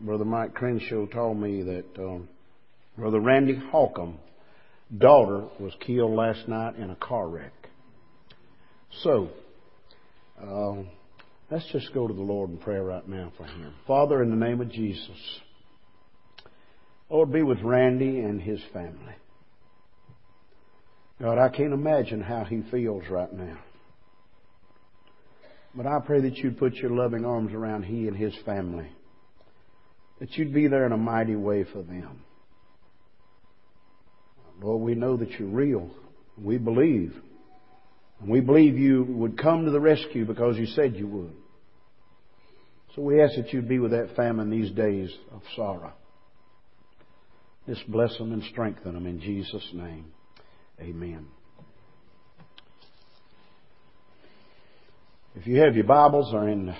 Brother Mike Crenshaw told me that um, Brother Randy Holcomb daughter was killed last night in a car wreck. So, uh, let's just go to the Lord in prayer right now for him. Father, in the name of Jesus, Lord, be with Randy and his family. God, I can't imagine how he feels right now. But I pray that you'd put your loving arms around he and his family. That you'd be there in a mighty way for them. Lord, we know that you're real. We believe. And we believe you would come to the rescue because you said you would. So we ask that you'd be with that famine these days of sorrow. Just bless them and strengthen them in Jesus' name. Amen. If you have your Bibles, I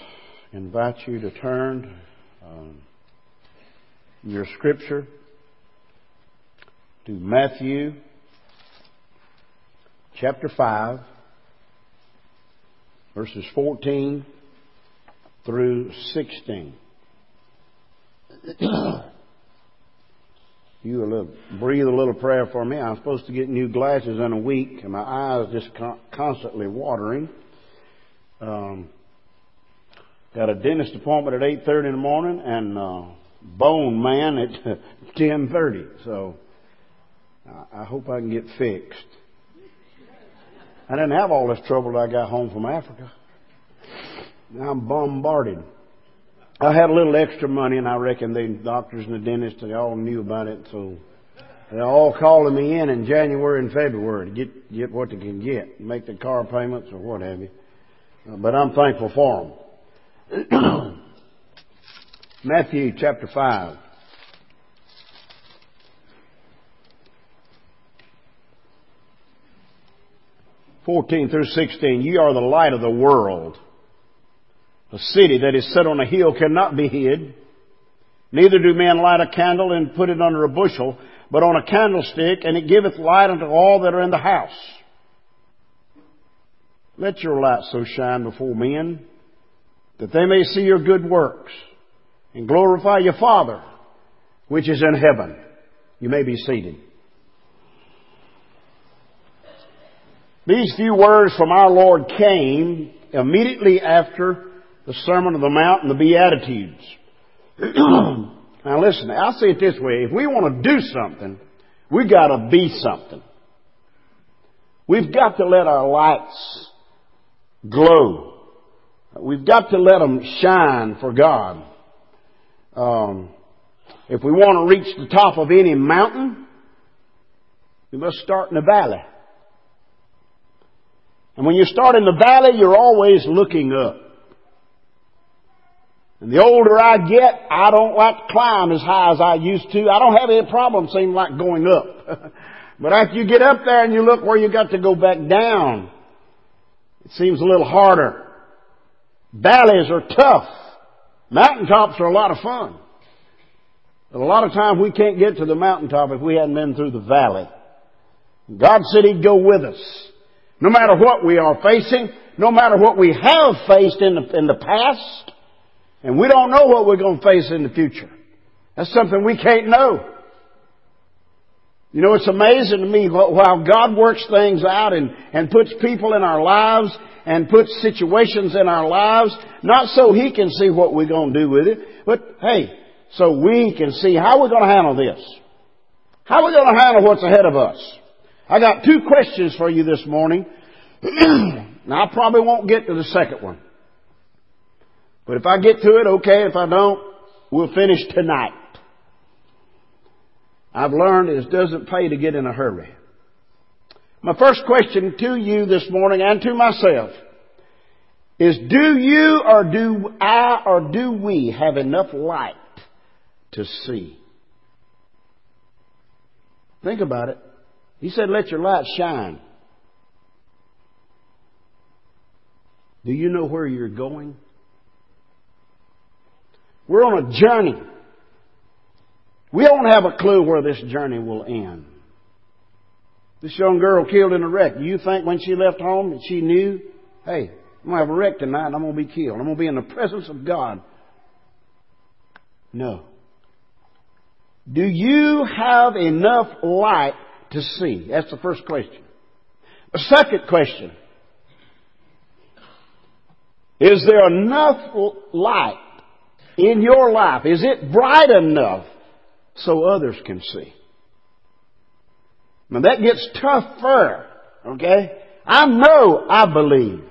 invite you to turn um, your scripture to Matthew chapter 5, verses 14 through 16. you will breathe a little prayer for me. I'm supposed to get new glasses in a week, and my eyes just constantly watering. Um, got a dentist appointment at 8:30 in the morning, and uh, bone man at 10:30. So I hope I can get fixed. I didn't have all this trouble I got home from Africa. Now I'm bombarded. I had a little extra money, and I reckon the doctors and the dentists they all knew about it, so they're all calling me in in January and February to get get what they can get, make the car payments or what have you. But I'm thankful for them. Matthew chapter five. 14 through 16, ye are the light of the world. A city that is set on a hill cannot be hid. Neither do men light a candle and put it under a bushel, but on a candlestick, and it giveth light unto all that are in the house. Let your light so shine before men, that they may see your good works, and glorify your Father, which is in heaven. You may be seated. These few words from our Lord came immediately after the Sermon on the Mount and the Beatitudes. now listen, I'll say it this way. If we want to do something, we've gotta be something. We've got to let our lights glow. We've got to let them shine for God. Um, if we want to reach the top of any mountain, we must start in the valley. And when you start in the valley, you're always looking up. And the older I get, I don't like to climb as high as I used to. I don't have any problem seem like going up. but after you get up there and you look where you got to go back down, it seems a little harder. Valleys are tough. Mountaintops are a lot of fun. But a lot of times we can't get to the mountaintop if we hadn't been through the valley. God said He'd go with us. No matter what we are facing, no matter what we have faced in the, in the past, and we don't know what we're going to face in the future. That's something we can't know. You know, it's amazing to me how God works things out and, and puts people in our lives and puts situations in our lives, not so He can see what we're going to do with it, but hey, so we can see how we're going to handle this. How we're going to handle what's ahead of us. I got two questions for you this morning. now, I probably won't get to the second one. But if I get to it, okay. If I don't, we'll finish tonight. I've learned it doesn't pay to get in a hurry. My first question to you this morning and to myself is do you or do I or do we have enough light to see? Think about it. He said, let your light shine. Do you know where you're going? We're on a journey. We don't have a clue where this journey will end. This young girl killed in a wreck. You think when she left home that she knew, hey, I'm going to have a wreck tonight I'm going to be killed. I'm going to be in the presence of God. No. Do you have enough light to see? That's the first question. The second question. Is there enough light in your life? Is it bright enough so others can see? Now that gets tougher, okay? I know I believe.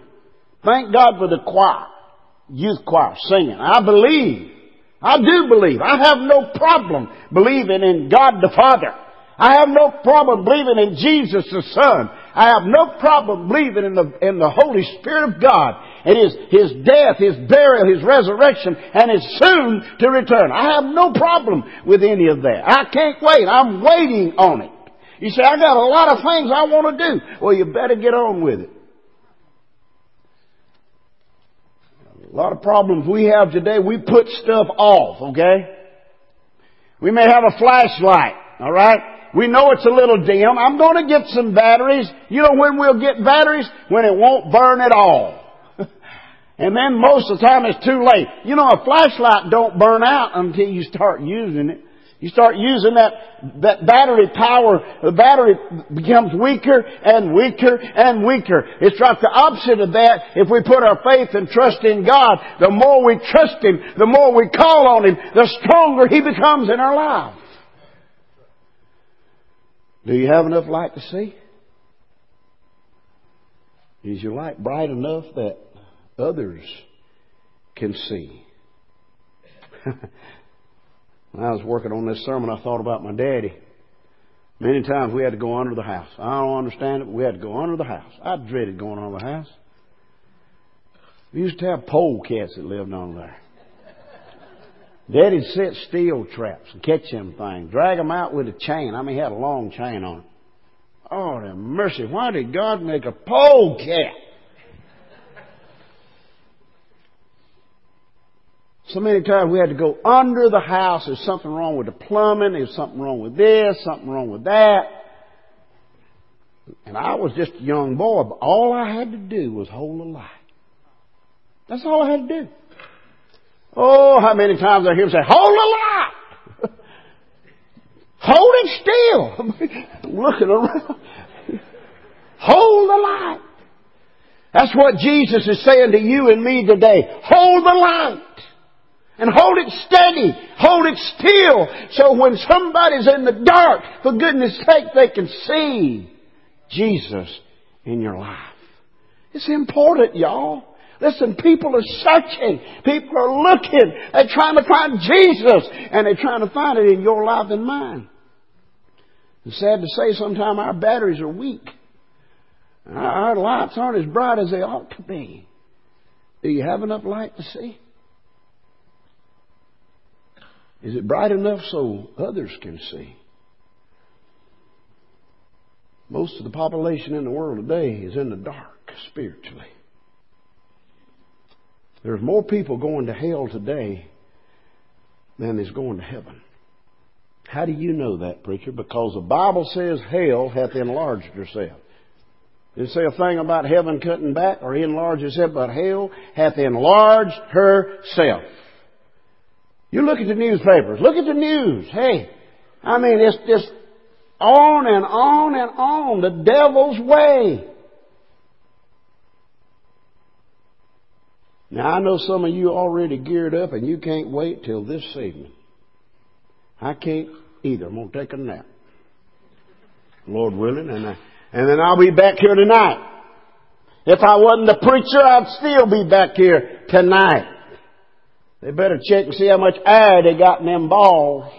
Thank God for the choir, youth choir singing. I believe. I do believe. I have no problem believing in God the Father. I have no problem believing in Jesus the Son. I have no problem believing in the, in the Holy Spirit of God and His, His death, His burial, His resurrection, and His soon to return. I have no problem with any of that. I can't wait. I'm waiting on it. You say, I got a lot of things I want to do. Well, you better get on with it. A lot of problems we have today, we put stuff off, okay? We may have a flashlight, alright? We know it's a little dim. I'm going to get some batteries. You know when we'll get batteries? When it won't burn at all. and then most of the time it's too late. You know, a flashlight don't burn out until you start using it. You start using that, that battery power, the battery becomes weaker and weaker and weaker. It's like the opposite of that. If we put our faith and trust in God, the more we trust Him, the more we call on Him, the stronger He becomes in our life. Do you have enough light to see? Is your light bright enough that others can see? When I was working on this sermon, I thought about my daddy. Many times we had to go under the house. I don't understand it, but we had to go under the house. I dreaded going under the house. We used to have pole cats that lived under there. Daddy'd set steel traps and catch them things, drag them out with a chain. I mean, he had a long chain on it. Oh, the mercy. Why did God make a pole cat? So many times we had to go under the house. There's something wrong with the plumbing. There's something wrong with this, something wrong with that. And I was just a young boy, but all I had to do was hold the light. That's all I had to do. Oh, how many times I hear him say, hold the light! hold it still! looking around. hold the light. That's what Jesus is saying to you and me today. Hold the light. And hold it steady. Hold it still. So when somebody's in the dark, for goodness sake, they can see Jesus in your life. It's important, y'all. Listen, people are searching. People are looking. They're trying to find Jesus. And they're trying to find it in your life and mine. It's sad to say sometimes our batteries are weak. Our lights aren't as bright as they ought to be. Do you have enough light to see? Is it bright enough so others can see? Most of the population in the world today is in the dark spiritually. There's more people going to hell today than is going to heaven. How do you know that, preacher? Because the Bible says hell hath enlarged herself. Did it say a thing about heaven cutting back or enlarged itself, but hell hath enlarged herself. You look at the newspapers. Look at the news. Hey, I mean, it's just on and on and on. The devil's way. Now, I know some of you already geared up and you can't wait till this evening. I can't either. I'm going to take a nap. Lord willing. And, I, and then I'll be back here tonight. If I wasn't the preacher, I'd still be back here tonight. They better check and see how much air they got in them balls.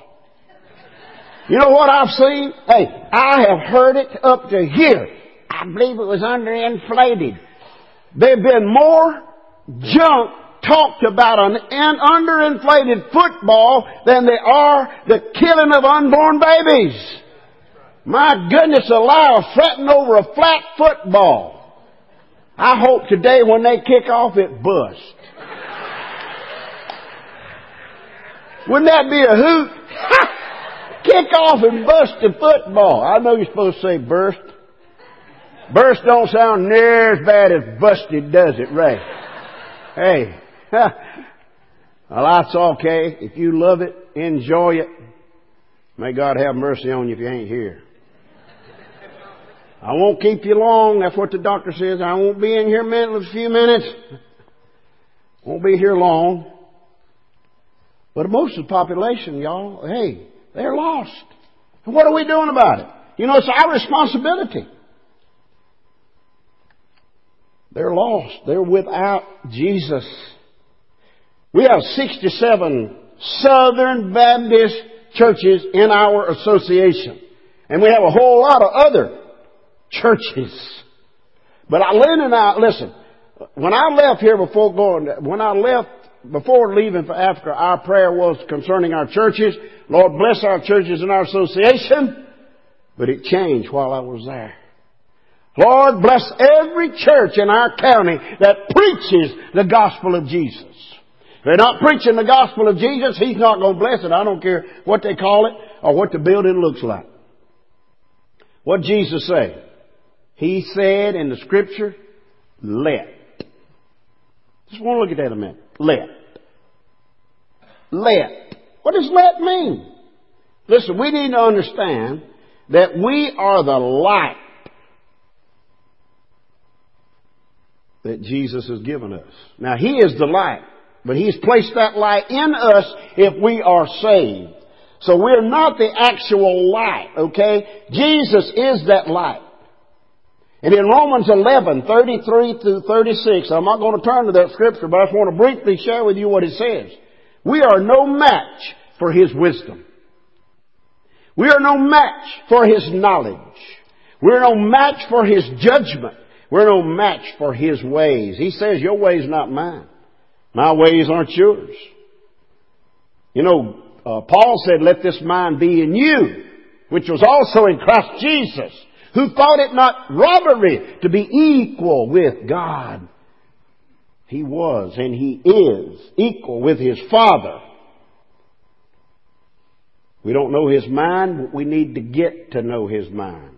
You know what I've seen? Hey, I have heard it up to here. I believe it was underinflated. There've been more junk talked about an underinflated football than there are the killing of unborn babies. My goodness alive, fretting over a flat football. I hope today when they kick off it busts. Wouldn't that be a hoot? Kick off and bust the football. I know you're supposed to say burst. Burst don't sound near as bad as busted, does it, Ray? Hey. Well, that's okay. If you love it, enjoy it. May God have mercy on you if you ain't here. I won't keep you long. That's what the doctor says. I won't be in here a few minutes. Won't be here long. But most of the population, y'all, hey, they're lost. And what are we doing about it? You know, it's our responsibility. They're lost. They're without Jesus. We have 67 Southern Baptist churches in our association. And we have a whole lot of other churches. But I, Lynn and I, listen, when I left here before going, when I left, before leaving for Africa, our prayer was concerning our churches. Lord bless our churches and our association. But it changed while I was there. Lord bless every church in our county that preaches the gospel of Jesus. If they're not preaching the gospel of Jesus, He's not going to bless it. I don't care what they call it or what the building looks like. What Jesus say? He said in the scripture, let. Just want to look at that a minute. Let. Let. What does let mean? Listen, we need to understand that we are the light that Jesus has given us. Now, He is the light, but He's placed that light in us if we are saved. So we're not the actual light, okay? Jesus is that light. And in Romans 11, 33 through 36, I'm not going to turn to that scripture, but I just want to briefly share with you what it says. We are no match for His wisdom. We are no match for His knowledge. We're no match for His judgment. We're no match for His ways. He says, your ways not mine. My ways aren't yours. You know, uh, Paul said, let this mind be in you, which was also in Christ Jesus who thought it not robbery to be equal with God. He was and he is equal with his Father. We don't know his mind, but we need to get to know his mind.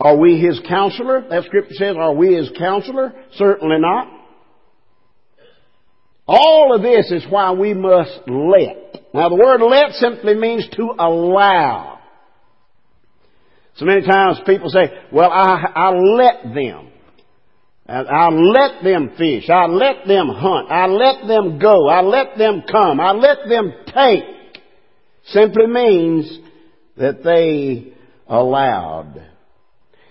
Are we his counselor? That scripture says, are we his counselor? Certainly not. All of this is why we must let. Now the word let simply means to allow. So many times people say, well, I, I let them. I let them fish. I let them hunt. I let them go. I let them come. I let them take. Simply means that they allowed.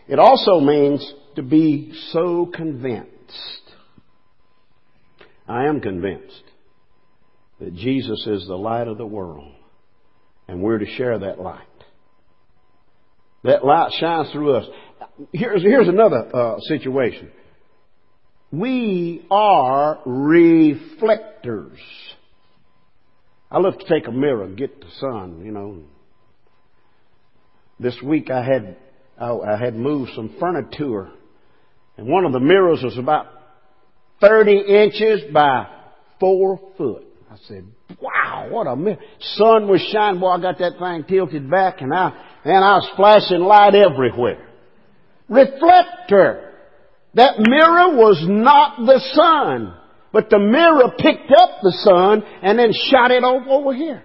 It also means to be so convinced. I am convinced that Jesus is the light of the world and we're to share that light. That light shines through us. Here's, here's another uh, situation. We are reflectors. I love to take a mirror and get the sun, you know. This week I had I, I had moved some furniture, and one of the mirrors was about thirty inches by four foot. I said, "Wow, what a mirror!" Sun was shining. Boy, I got that thing tilted back, and I and I was flashing light everywhere. Reflector. That mirror was not the sun, but the mirror picked up the sun and then shot it over, here.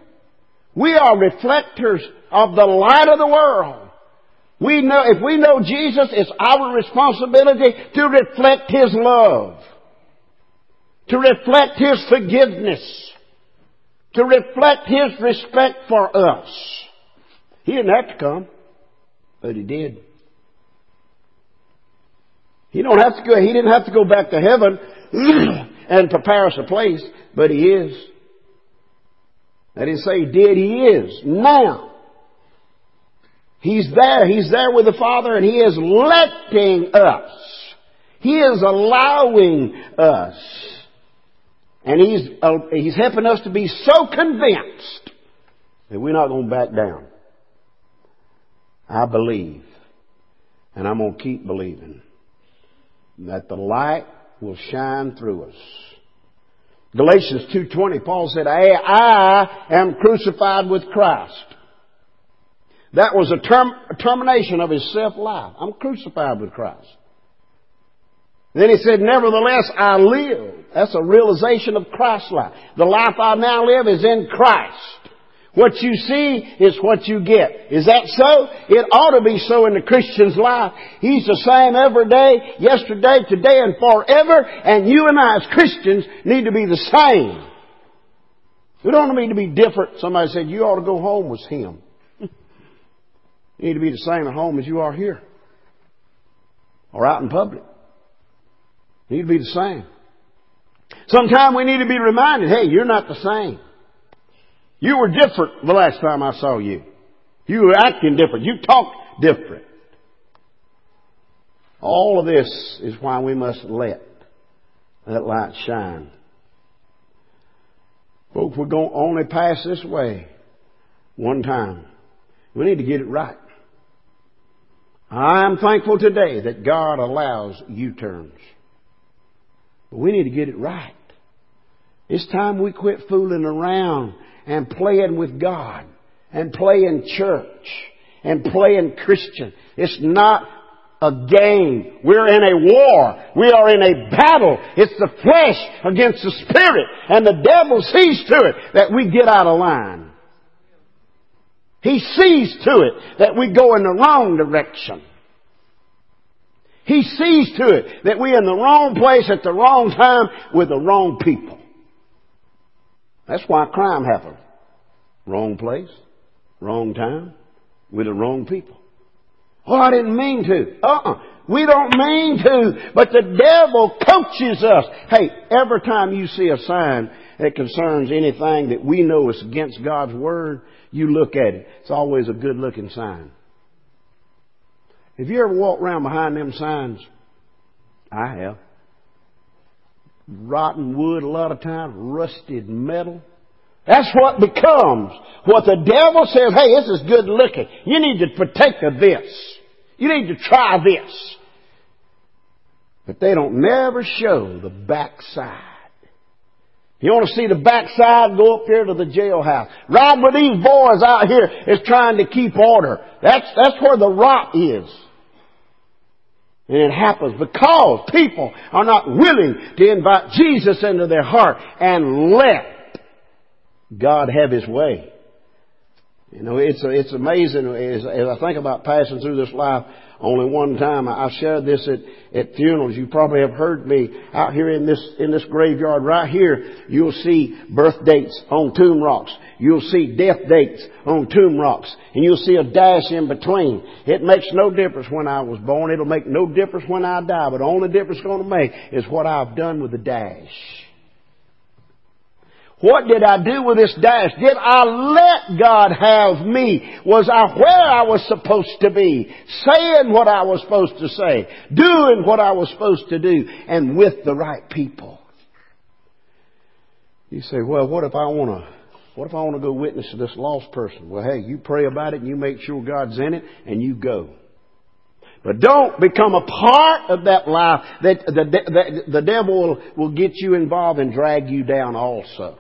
We are reflectors of the light of the world. We know, if we know Jesus, it's our responsibility to reflect His love, to reflect His forgiveness, to reflect His respect for us. He didn't have to come, but he did. He don't have to go, he didn't have to go back to heaven and prepare us a place, but he is. I didn't say he did, he is. Now. He's there. He's there with the Father and He is letting us. He is allowing us. And He's, uh, He's helping us to be so convinced that we're not going to back down. I believe, and I'm going to keep believing, that the light will shine through us. Galatians 2.20, Paul said, I, I am crucified with Christ. That was a, term, a termination of his self-life. I'm crucified with Christ. Then he said, nevertheless I live. That's a realization of Christ's life. The life I now live is in Christ. What you see is what you get. Is that so? It ought to be so in the Christian's life. He's the same every day, yesterday, today, and forever, and you and I as Christians need to be the same. We don't need to be different. Somebody said, you ought to go home with him. you need to be the same at home as you are here. Or out in public. You need to be the same. Sometimes we need to be reminded, hey, you're not the same. You were different the last time I saw you. You were acting different. You talked different. All of this is why we must let that light shine. Folks, we're going to only pass this way one time. We need to get it right. I'm thankful today that God allows U-turns. But we need to get it right. It's time we quit fooling around and playing with God and playing church and playing Christian. It's not a game. We're in a war. We are in a battle. It's the flesh against the spirit. And the devil sees to it that we get out of line. He sees to it that we go in the wrong direction. He sees to it that we're in the wrong place at the wrong time with the wrong people. That's why crime happens. Wrong place, wrong time, with the wrong people. Oh, I didn't mean to. Uh-uh. We don't mean to, but the devil coaches us. Hey, every time you see a sign that concerns anything that we know is against God's Word, you look at it. It's always a good looking sign. Have you ever walked around behind them signs? I have. Rotten wood a lot of times, rusted metal. That's what becomes what the devil says, hey, this is good looking. You need to partake of this. You need to try this. But they don't never show the backside. You want to see the backside? Go up here to the jailhouse. Ride with these boys out here is trying to keep order. That's, that's where the rot is. And it happens because people are not willing to invite Jesus into their heart and let God have His way. You know, it's, it's amazing as, as I think about passing through this life. Only one time I shared this at, at funerals. You probably have heard me out here in this, in this graveyard right here. You'll see birth dates on tomb rocks. You'll see death dates on tomb rocks. And you'll see a dash in between. It makes no difference when I was born. It'll make no difference when I die. But the only difference it's going to make is what I've done with the dash. What did I do with this dash? Did I let God have me? Was I where I was supposed to be? Saying what I was supposed to say? Doing what I was supposed to do? And with the right people? You say, well, what if I want to, what if I want to go witness to this lost person? Well, hey, you pray about it and you make sure God's in it and you go. But don't become a part of that life that the, the, the devil will, will get you involved and drag you down also.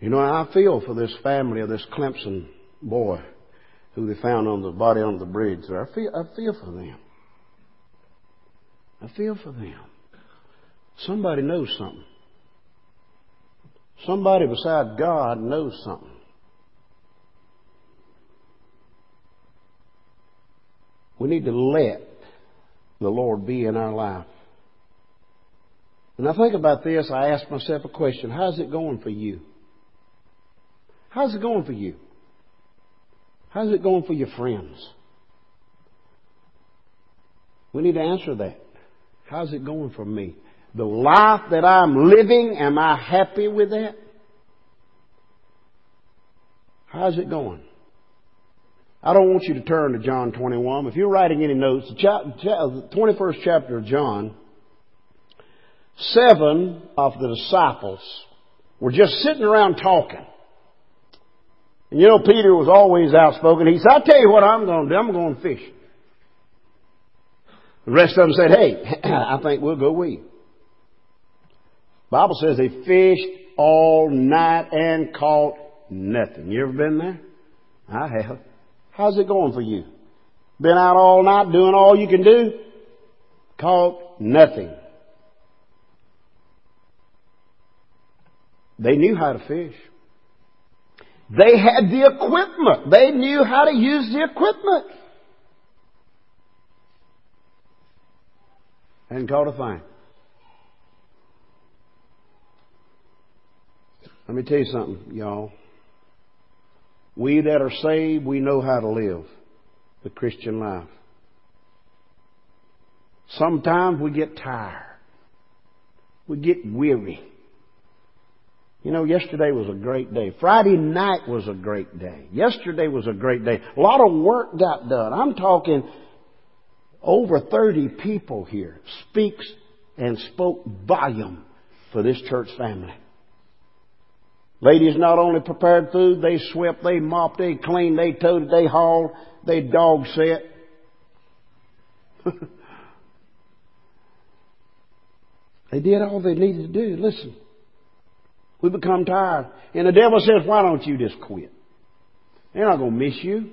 You know, I feel for this family of this Clemson boy who they found on the body on the bridge there. I feel, I feel for them. I feel for them. Somebody knows something. Somebody beside God knows something. We need to let the Lord be in our life. And I think about this, I ask myself a question. How's it going for you? How's it going for you? How's it going for your friends? We need to answer that. How's it going for me? The life that I'm living, am I happy with that? How's it going? I don't want you to turn to John 21. If you're writing any notes, the 21st chapter of John, seven of the disciples were just sitting around talking. And you know, Peter was always outspoken. He said, I'll tell you what I'm going to do. I'm going to fish. The rest of them said, hey, I think we'll go with you. Bible says they fished all night and caught nothing. You ever been there? I have. How's it going for you? Been out all night doing all you can do. Caught nothing. They knew how to fish. They had the equipment. They knew how to use the equipment. And caught a thing. Let me tell you something, y'all. We that are saved, we know how to live the Christian life. Sometimes we get tired. We get weary. You know, yesterday was a great day. Friday night was a great day. Yesterday was a great day. A lot of work got done. I'm talking over 30 people here speaks and spoke volume for this church family. Ladies not only prepared food, they swept, they mopped, they cleaned, they toted, they hauled, they dog set. they did all they needed to do. Listen. We become tired. And the devil says, why don't you just quit? They're not going to miss you.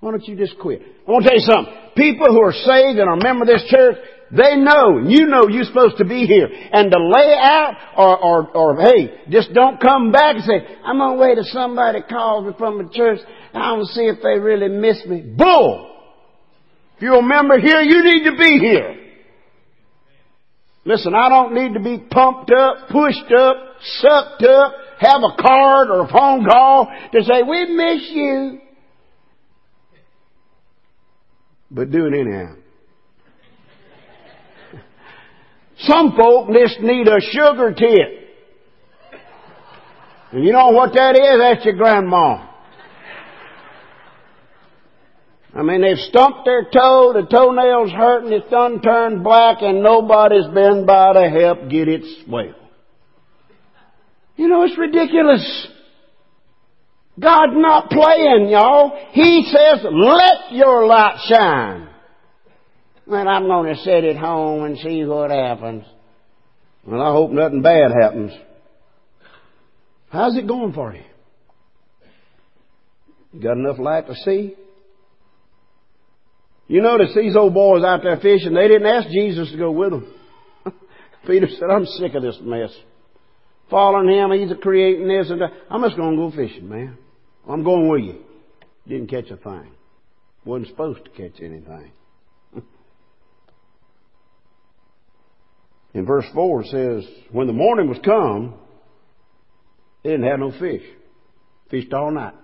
Why don't you just quit? I want to tell you something. People who are saved and are a member of this church, they know, you know you're supposed to be here. And to lay out or, or, or hey, just don't come back and say, I'm going to wait till somebody calls me from the church. I to see if they really miss me. Bull! If you're a member here, you need to be here. Listen, I don't need to be pumped up, pushed up, sucked up, have a card or a phone call to say, we miss you. But do it anyhow. Some folk just need a sugar tit. And you know what that is? That's your grandma. I mean, they've stumped their toe, the toenail's hurting, it's done turned black, and nobody's been by to help get it swelled. You know, it's ridiculous. God's not playing, y'all. He says, let your light shine. And I'm going to sit at home and see what happens. Well, I hope nothing bad happens. How's it going for you? You got enough light to see? You notice these old boys out there fishing, they didn't ask Jesus to go with them. Peter said, I'm sick of this mess. Following him, he's creating this and that. I'm just going to go fishing, man. I'm going with you. Didn't catch a thing. Wasn't supposed to catch anything. In verse 4 it says, When the morning was come, they didn't have no fish. Fished all night.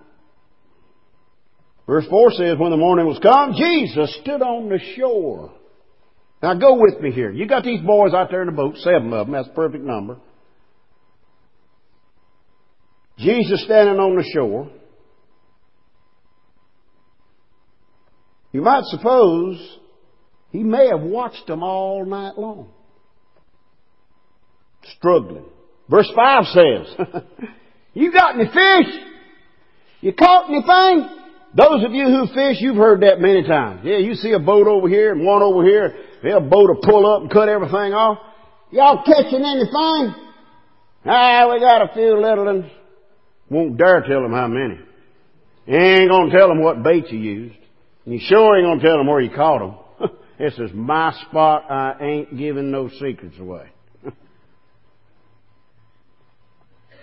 Verse 4 says, When the morning was come, Jesus stood on the shore. Now go with me here. You got these boys out there in the boat, seven of them, that's a perfect number. Jesus standing on the shore. You might suppose he may have watched them all night long. Struggling. Verse 5 says, You got any fish? You caught anything? Those of you who fish, you've heard that many times. Yeah, you see a boat over here and one over here. A boat will pull up and cut everything off. Y'all catching anything? Ah, we got a few little ones. Won't dare tell them how many. You ain't gonna tell them what bait you used. And you sure ain't gonna tell them where you caught them. this is my spot. I ain't giving no secrets away.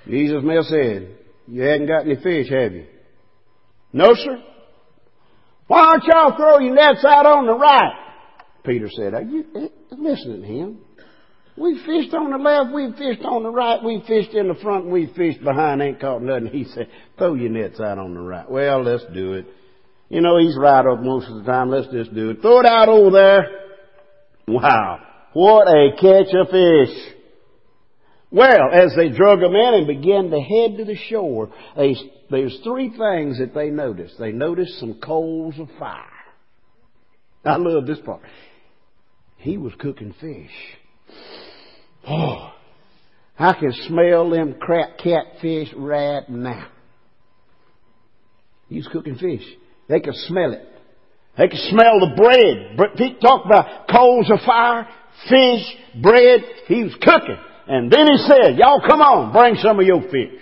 Jesus may have said, you hadn't got any fish, have you? No, sir. Why don't y'all throw your nets out on the right? Peter said, Are you eh, listening to him? We fished on the left, we fished on the right, we fished in the front, we fished behind, ain't caught nothing. He said, throw your nets out on the right. Well, let's do it. You know, he's right up most of the time. Let's just do it. Throw it out over there. Wow. What a catch of fish. Well, as they drug them in and began to head to the shore, they, there's three things that they noticed. They noticed some coals of fire. I love this part. He was cooking fish. Oh, I can smell them crap catfish right now. He's cooking fish. They can smell it. They can smell the bread. But he talked about coals of fire, fish, bread. He was cooking. And then he said, y'all come on, bring some of your fish.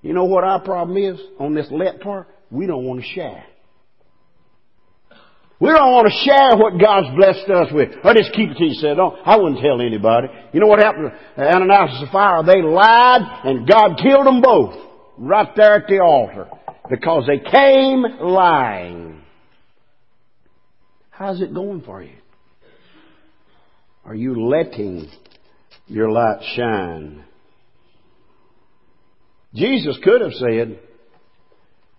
You know what our problem is on this let part? We don't want to share. We don't want to share what God's blessed us with. Or just keep it to yourself. I wouldn't tell anybody. You know what happened to Ananias and Sapphira? They lied and God killed them both. Right there at the altar. Because they came lying. How's it going for you? Are you letting your light shine? Jesus could have said,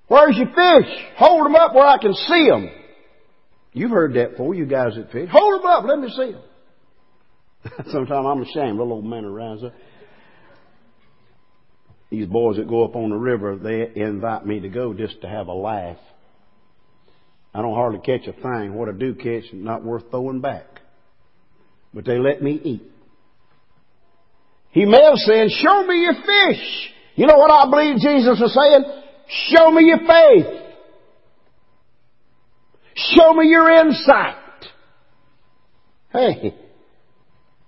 Where's your fish? Hold them up where I can see them. You've heard that before, you guys that fish. Hold them up, let me see them. Sometimes I'm ashamed, little old man around. These boys that go up on the river, they invite me to go just to have a laugh. I don't hardly catch a thing. What I do catch not worth throwing back. But they let me eat. He may have said, show me your fish. You know what I believe Jesus was saying? Show me your faith. Show me your insight. Hey,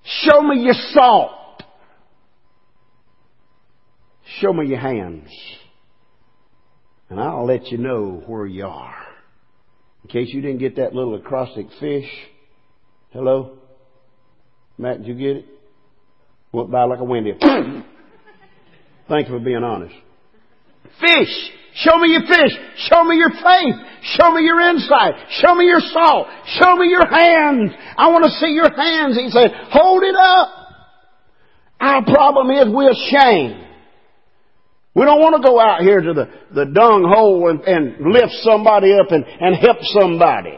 show me your salt. Show me your hands. And I'll let you know where you are. In case you didn't get that little acrostic fish. Hello? Matt, did you get it? Went by like a wind. Thank you for being honest. Fish. Show me your fish. Show me your faith. Show me your insight. Show me your salt. Show me your hands. I want to see your hands. He said, hold it up. Our problem is we're ashamed. We don't want to go out here to the, the dung hole and, and lift somebody up and, and help somebody.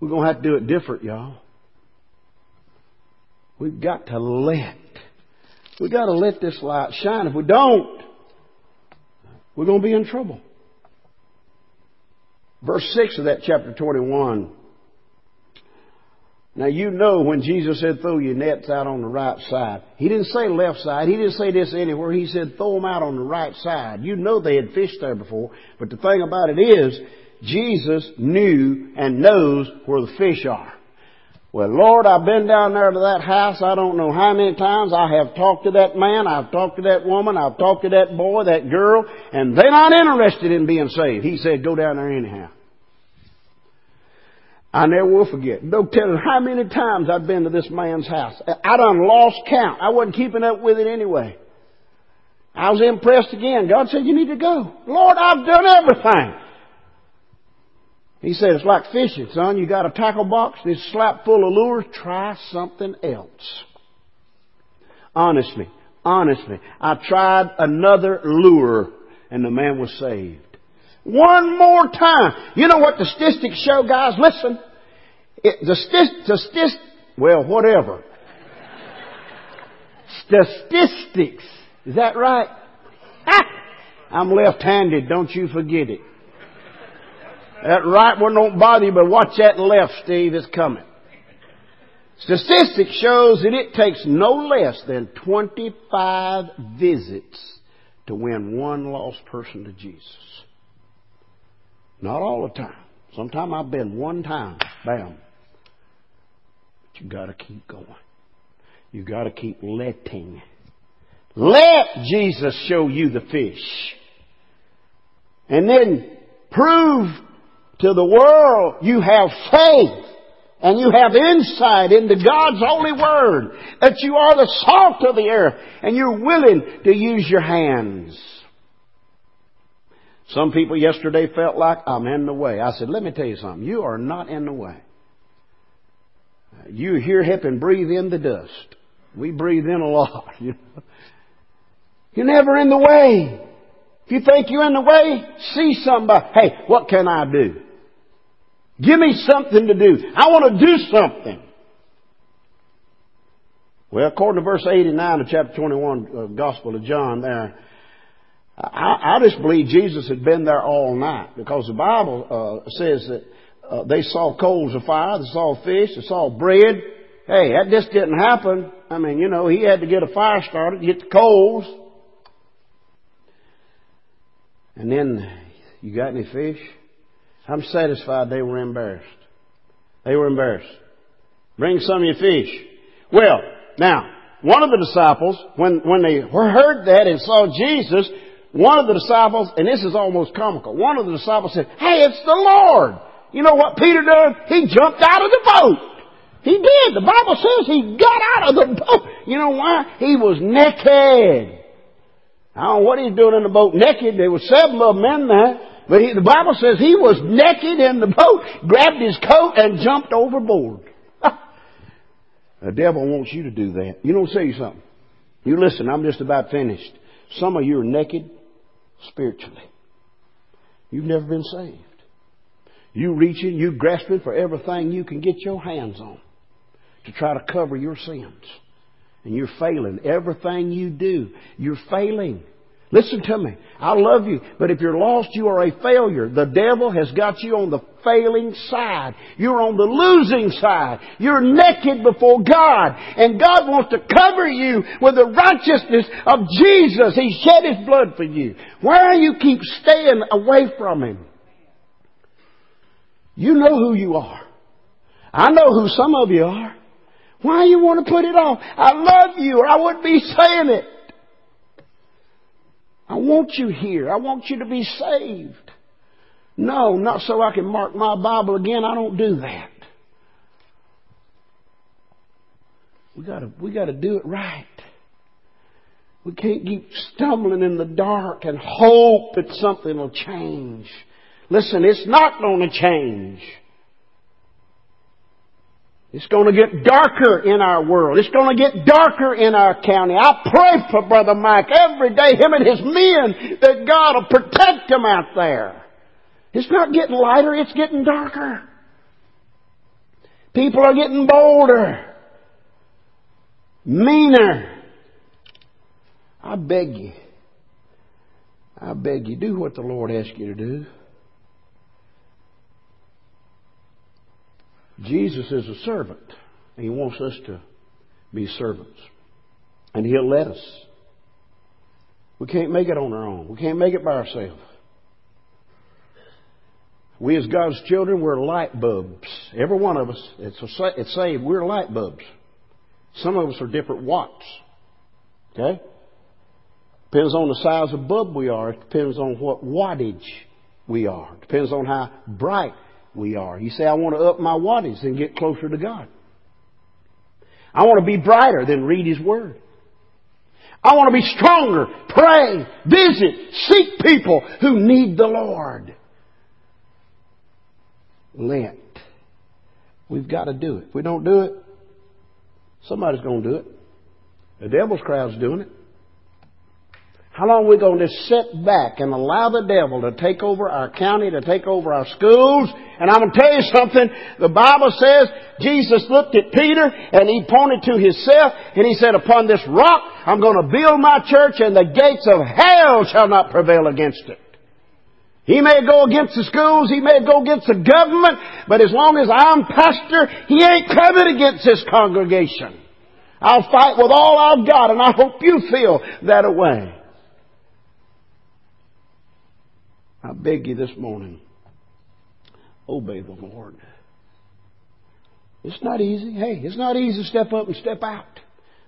We're going to have to do it different, y'all. We've got to let we got to let this light shine. If we don't, we're going to be in trouble. Verse 6 of that chapter 21. Now you know when Jesus said throw your nets out on the right side. He didn't say left side. He didn't say this anywhere. He said throw them out on the right side. You know they had fished there before. But the thing about it is, Jesus knew and knows where the fish are. Well, Lord, I've been down there to that house. I don't know how many times. I have talked to that man. I've talked to that woman. I've talked to that boy, that girl, and they're not interested in being saved. He said, go down there anyhow. I never will forget. No telling how many times I've been to this man's house. I done lost count. I wasn't keeping up with it anyway. I was impressed again. God said, you need to go. Lord, I've done everything. He said, it's like fishing, son. You got a tackle box it's slap full of lures. Try something else. Honestly, honestly, I tried another lure and the man was saved. One more time. You know what the statistics show, guys? Listen. It, the, st- the st- well, whatever. Statistics. Is that right? I'm left-handed. Don't you forget it. That right one don't bother you, but watch that left, Steve, it's coming. Statistics shows that it takes no less than 25 visits to win one lost person to Jesus. Not all the time. Sometimes I've been one time, bam. But you gotta keep going. You gotta keep letting. Let Jesus show you the fish. And then prove to the world, you have faith and you have insight into God's holy word, that you are the salt of the earth and you're willing to use your hands. Some people yesterday felt like I'm in the way. I said, let me tell you something. You are not in the way. You here help and breathe in the dust. We breathe in a lot. You know? You're never in the way. If you think you're in the way, see somebody. Hey, what can I do? Give me something to do. I want to do something. Well, according to verse 89 of chapter 21, uh, Gospel of John there, I, I, just believe Jesus had been there all night because the Bible uh, says that uh, they saw coals of fire, they saw fish, they saw bread. Hey, that just didn't happen. I mean, you know, he had to get a fire started, get the coals. And then, you got any fish? I'm satisfied they were embarrassed. They were embarrassed. Bring some of your fish. Well, now, one of the disciples, when, when they heard that and saw Jesus, one of the disciples, and this is almost comical, one of the disciples said, Hey, it's the Lord. You know what Peter did? He jumped out of the boat. He did. The Bible says he got out of the boat. You know why? He was naked. I don't know what he's doing in the boat naked. There were seven of them in there. But he, the Bible says he was naked in the boat, grabbed his coat, and jumped overboard. the devil wants you to do that. You don't say something. You listen, I'm just about finished. Some of you are naked spiritually. You've never been saved. You reaching, you grasping for everything you can get your hands on to try to cover your sins. And you're failing. Everything you do, you're failing. Listen to me. I love you, but if you're lost, you are a failure. The devil has got you on the failing side. You're on the losing side. You're naked before God. And God wants to cover you with the righteousness of Jesus. He shed His blood for you. Why do you keep staying away from Him? You know who you are. I know who some of you are. Why do you want to put it off? I love you or I wouldn't be saying it. I want you here. I want you to be saved. No, not so I can mark my Bible again. I don't do that. We gotta, we gotta do it right. We can't keep stumbling in the dark and hope that something will change. Listen, it's not going to change. It's going to get darker in our world. It's going to get darker in our county. I pray for Brother Mike every day, him and his men, that God will protect them out there. It's not getting lighter, it's getting darker. People are getting bolder, meaner. I beg you, I beg you, do what the Lord asks you to do. Jesus is a servant, and He wants us to be servants. And He'll let us. We can't make it on our own. We can't make it by ourselves. We as God's children, we're light bulbs. Every one of us, it's, a, it's saved, we're light bulbs. Some of us are different watts. Okay? Depends on the size of bulb we are. It depends on what wattage we are. It depends on how bright we are. You say, I want to up my wattage and get closer to God. I want to be brighter than read His Word. I want to be stronger, pray, visit, seek people who need the Lord. Lent. We've got to do it. If we don't do it, somebody's going to do it. The devil's crowd's doing it. How long are we going to sit back and allow the devil to take over our county, to take over our schools? And I'm going to tell you something. The Bible says Jesus looked at Peter and he pointed to himself and he said, upon this rock I'm going to build my church and the gates of hell shall not prevail against it. He may go against the schools, he may go against the government, but as long as I'm pastor, he ain't coming against this congregation. I'll fight with all I've got and I hope you feel that way. I beg you this morning, obey the Lord. It's not easy. Hey, it's not easy to step up and step out.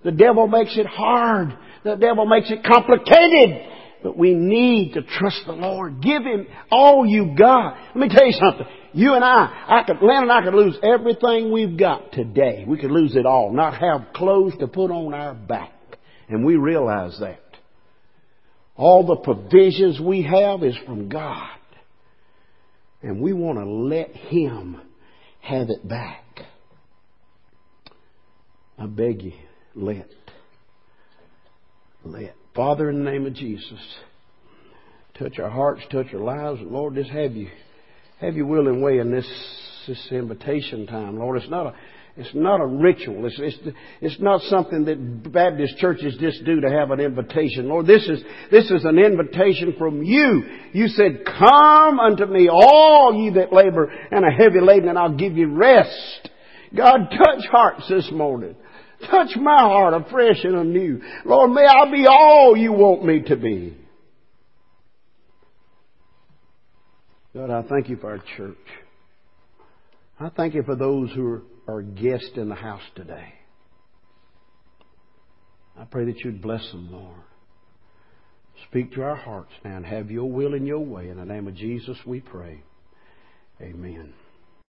The devil makes it hard. The devil makes it complicated. But we need to trust the Lord. Give Him all you got. Let me tell you something. You and I, I could, Lynn and I could lose everything we've got today. We could lose it all. Not have clothes to put on our back. And we realize that. All the provisions we have is from God. And we want to let Him have it back. I beg you, let. Let. Father, in the name of Jesus, touch our hearts, touch our lives. Lord, just have you, have your will and way in this, this invitation time. Lord, it's not a, it's not a ritual. It's, it's, it's not something that Baptist churches just do to have an invitation. Lord, this is, this is an invitation from you. You said, come unto me, all ye that labor and are heavy laden, and I'll give you rest. God, touch hearts this morning. Touch my heart afresh and anew. Lord, may I be all you want me to be. God, I thank you for our church. I thank you for those who are or guest in the house today. I pray that you'd bless them, Lord. Speak to our hearts now and have your will and your way. In the name of Jesus we pray. Amen.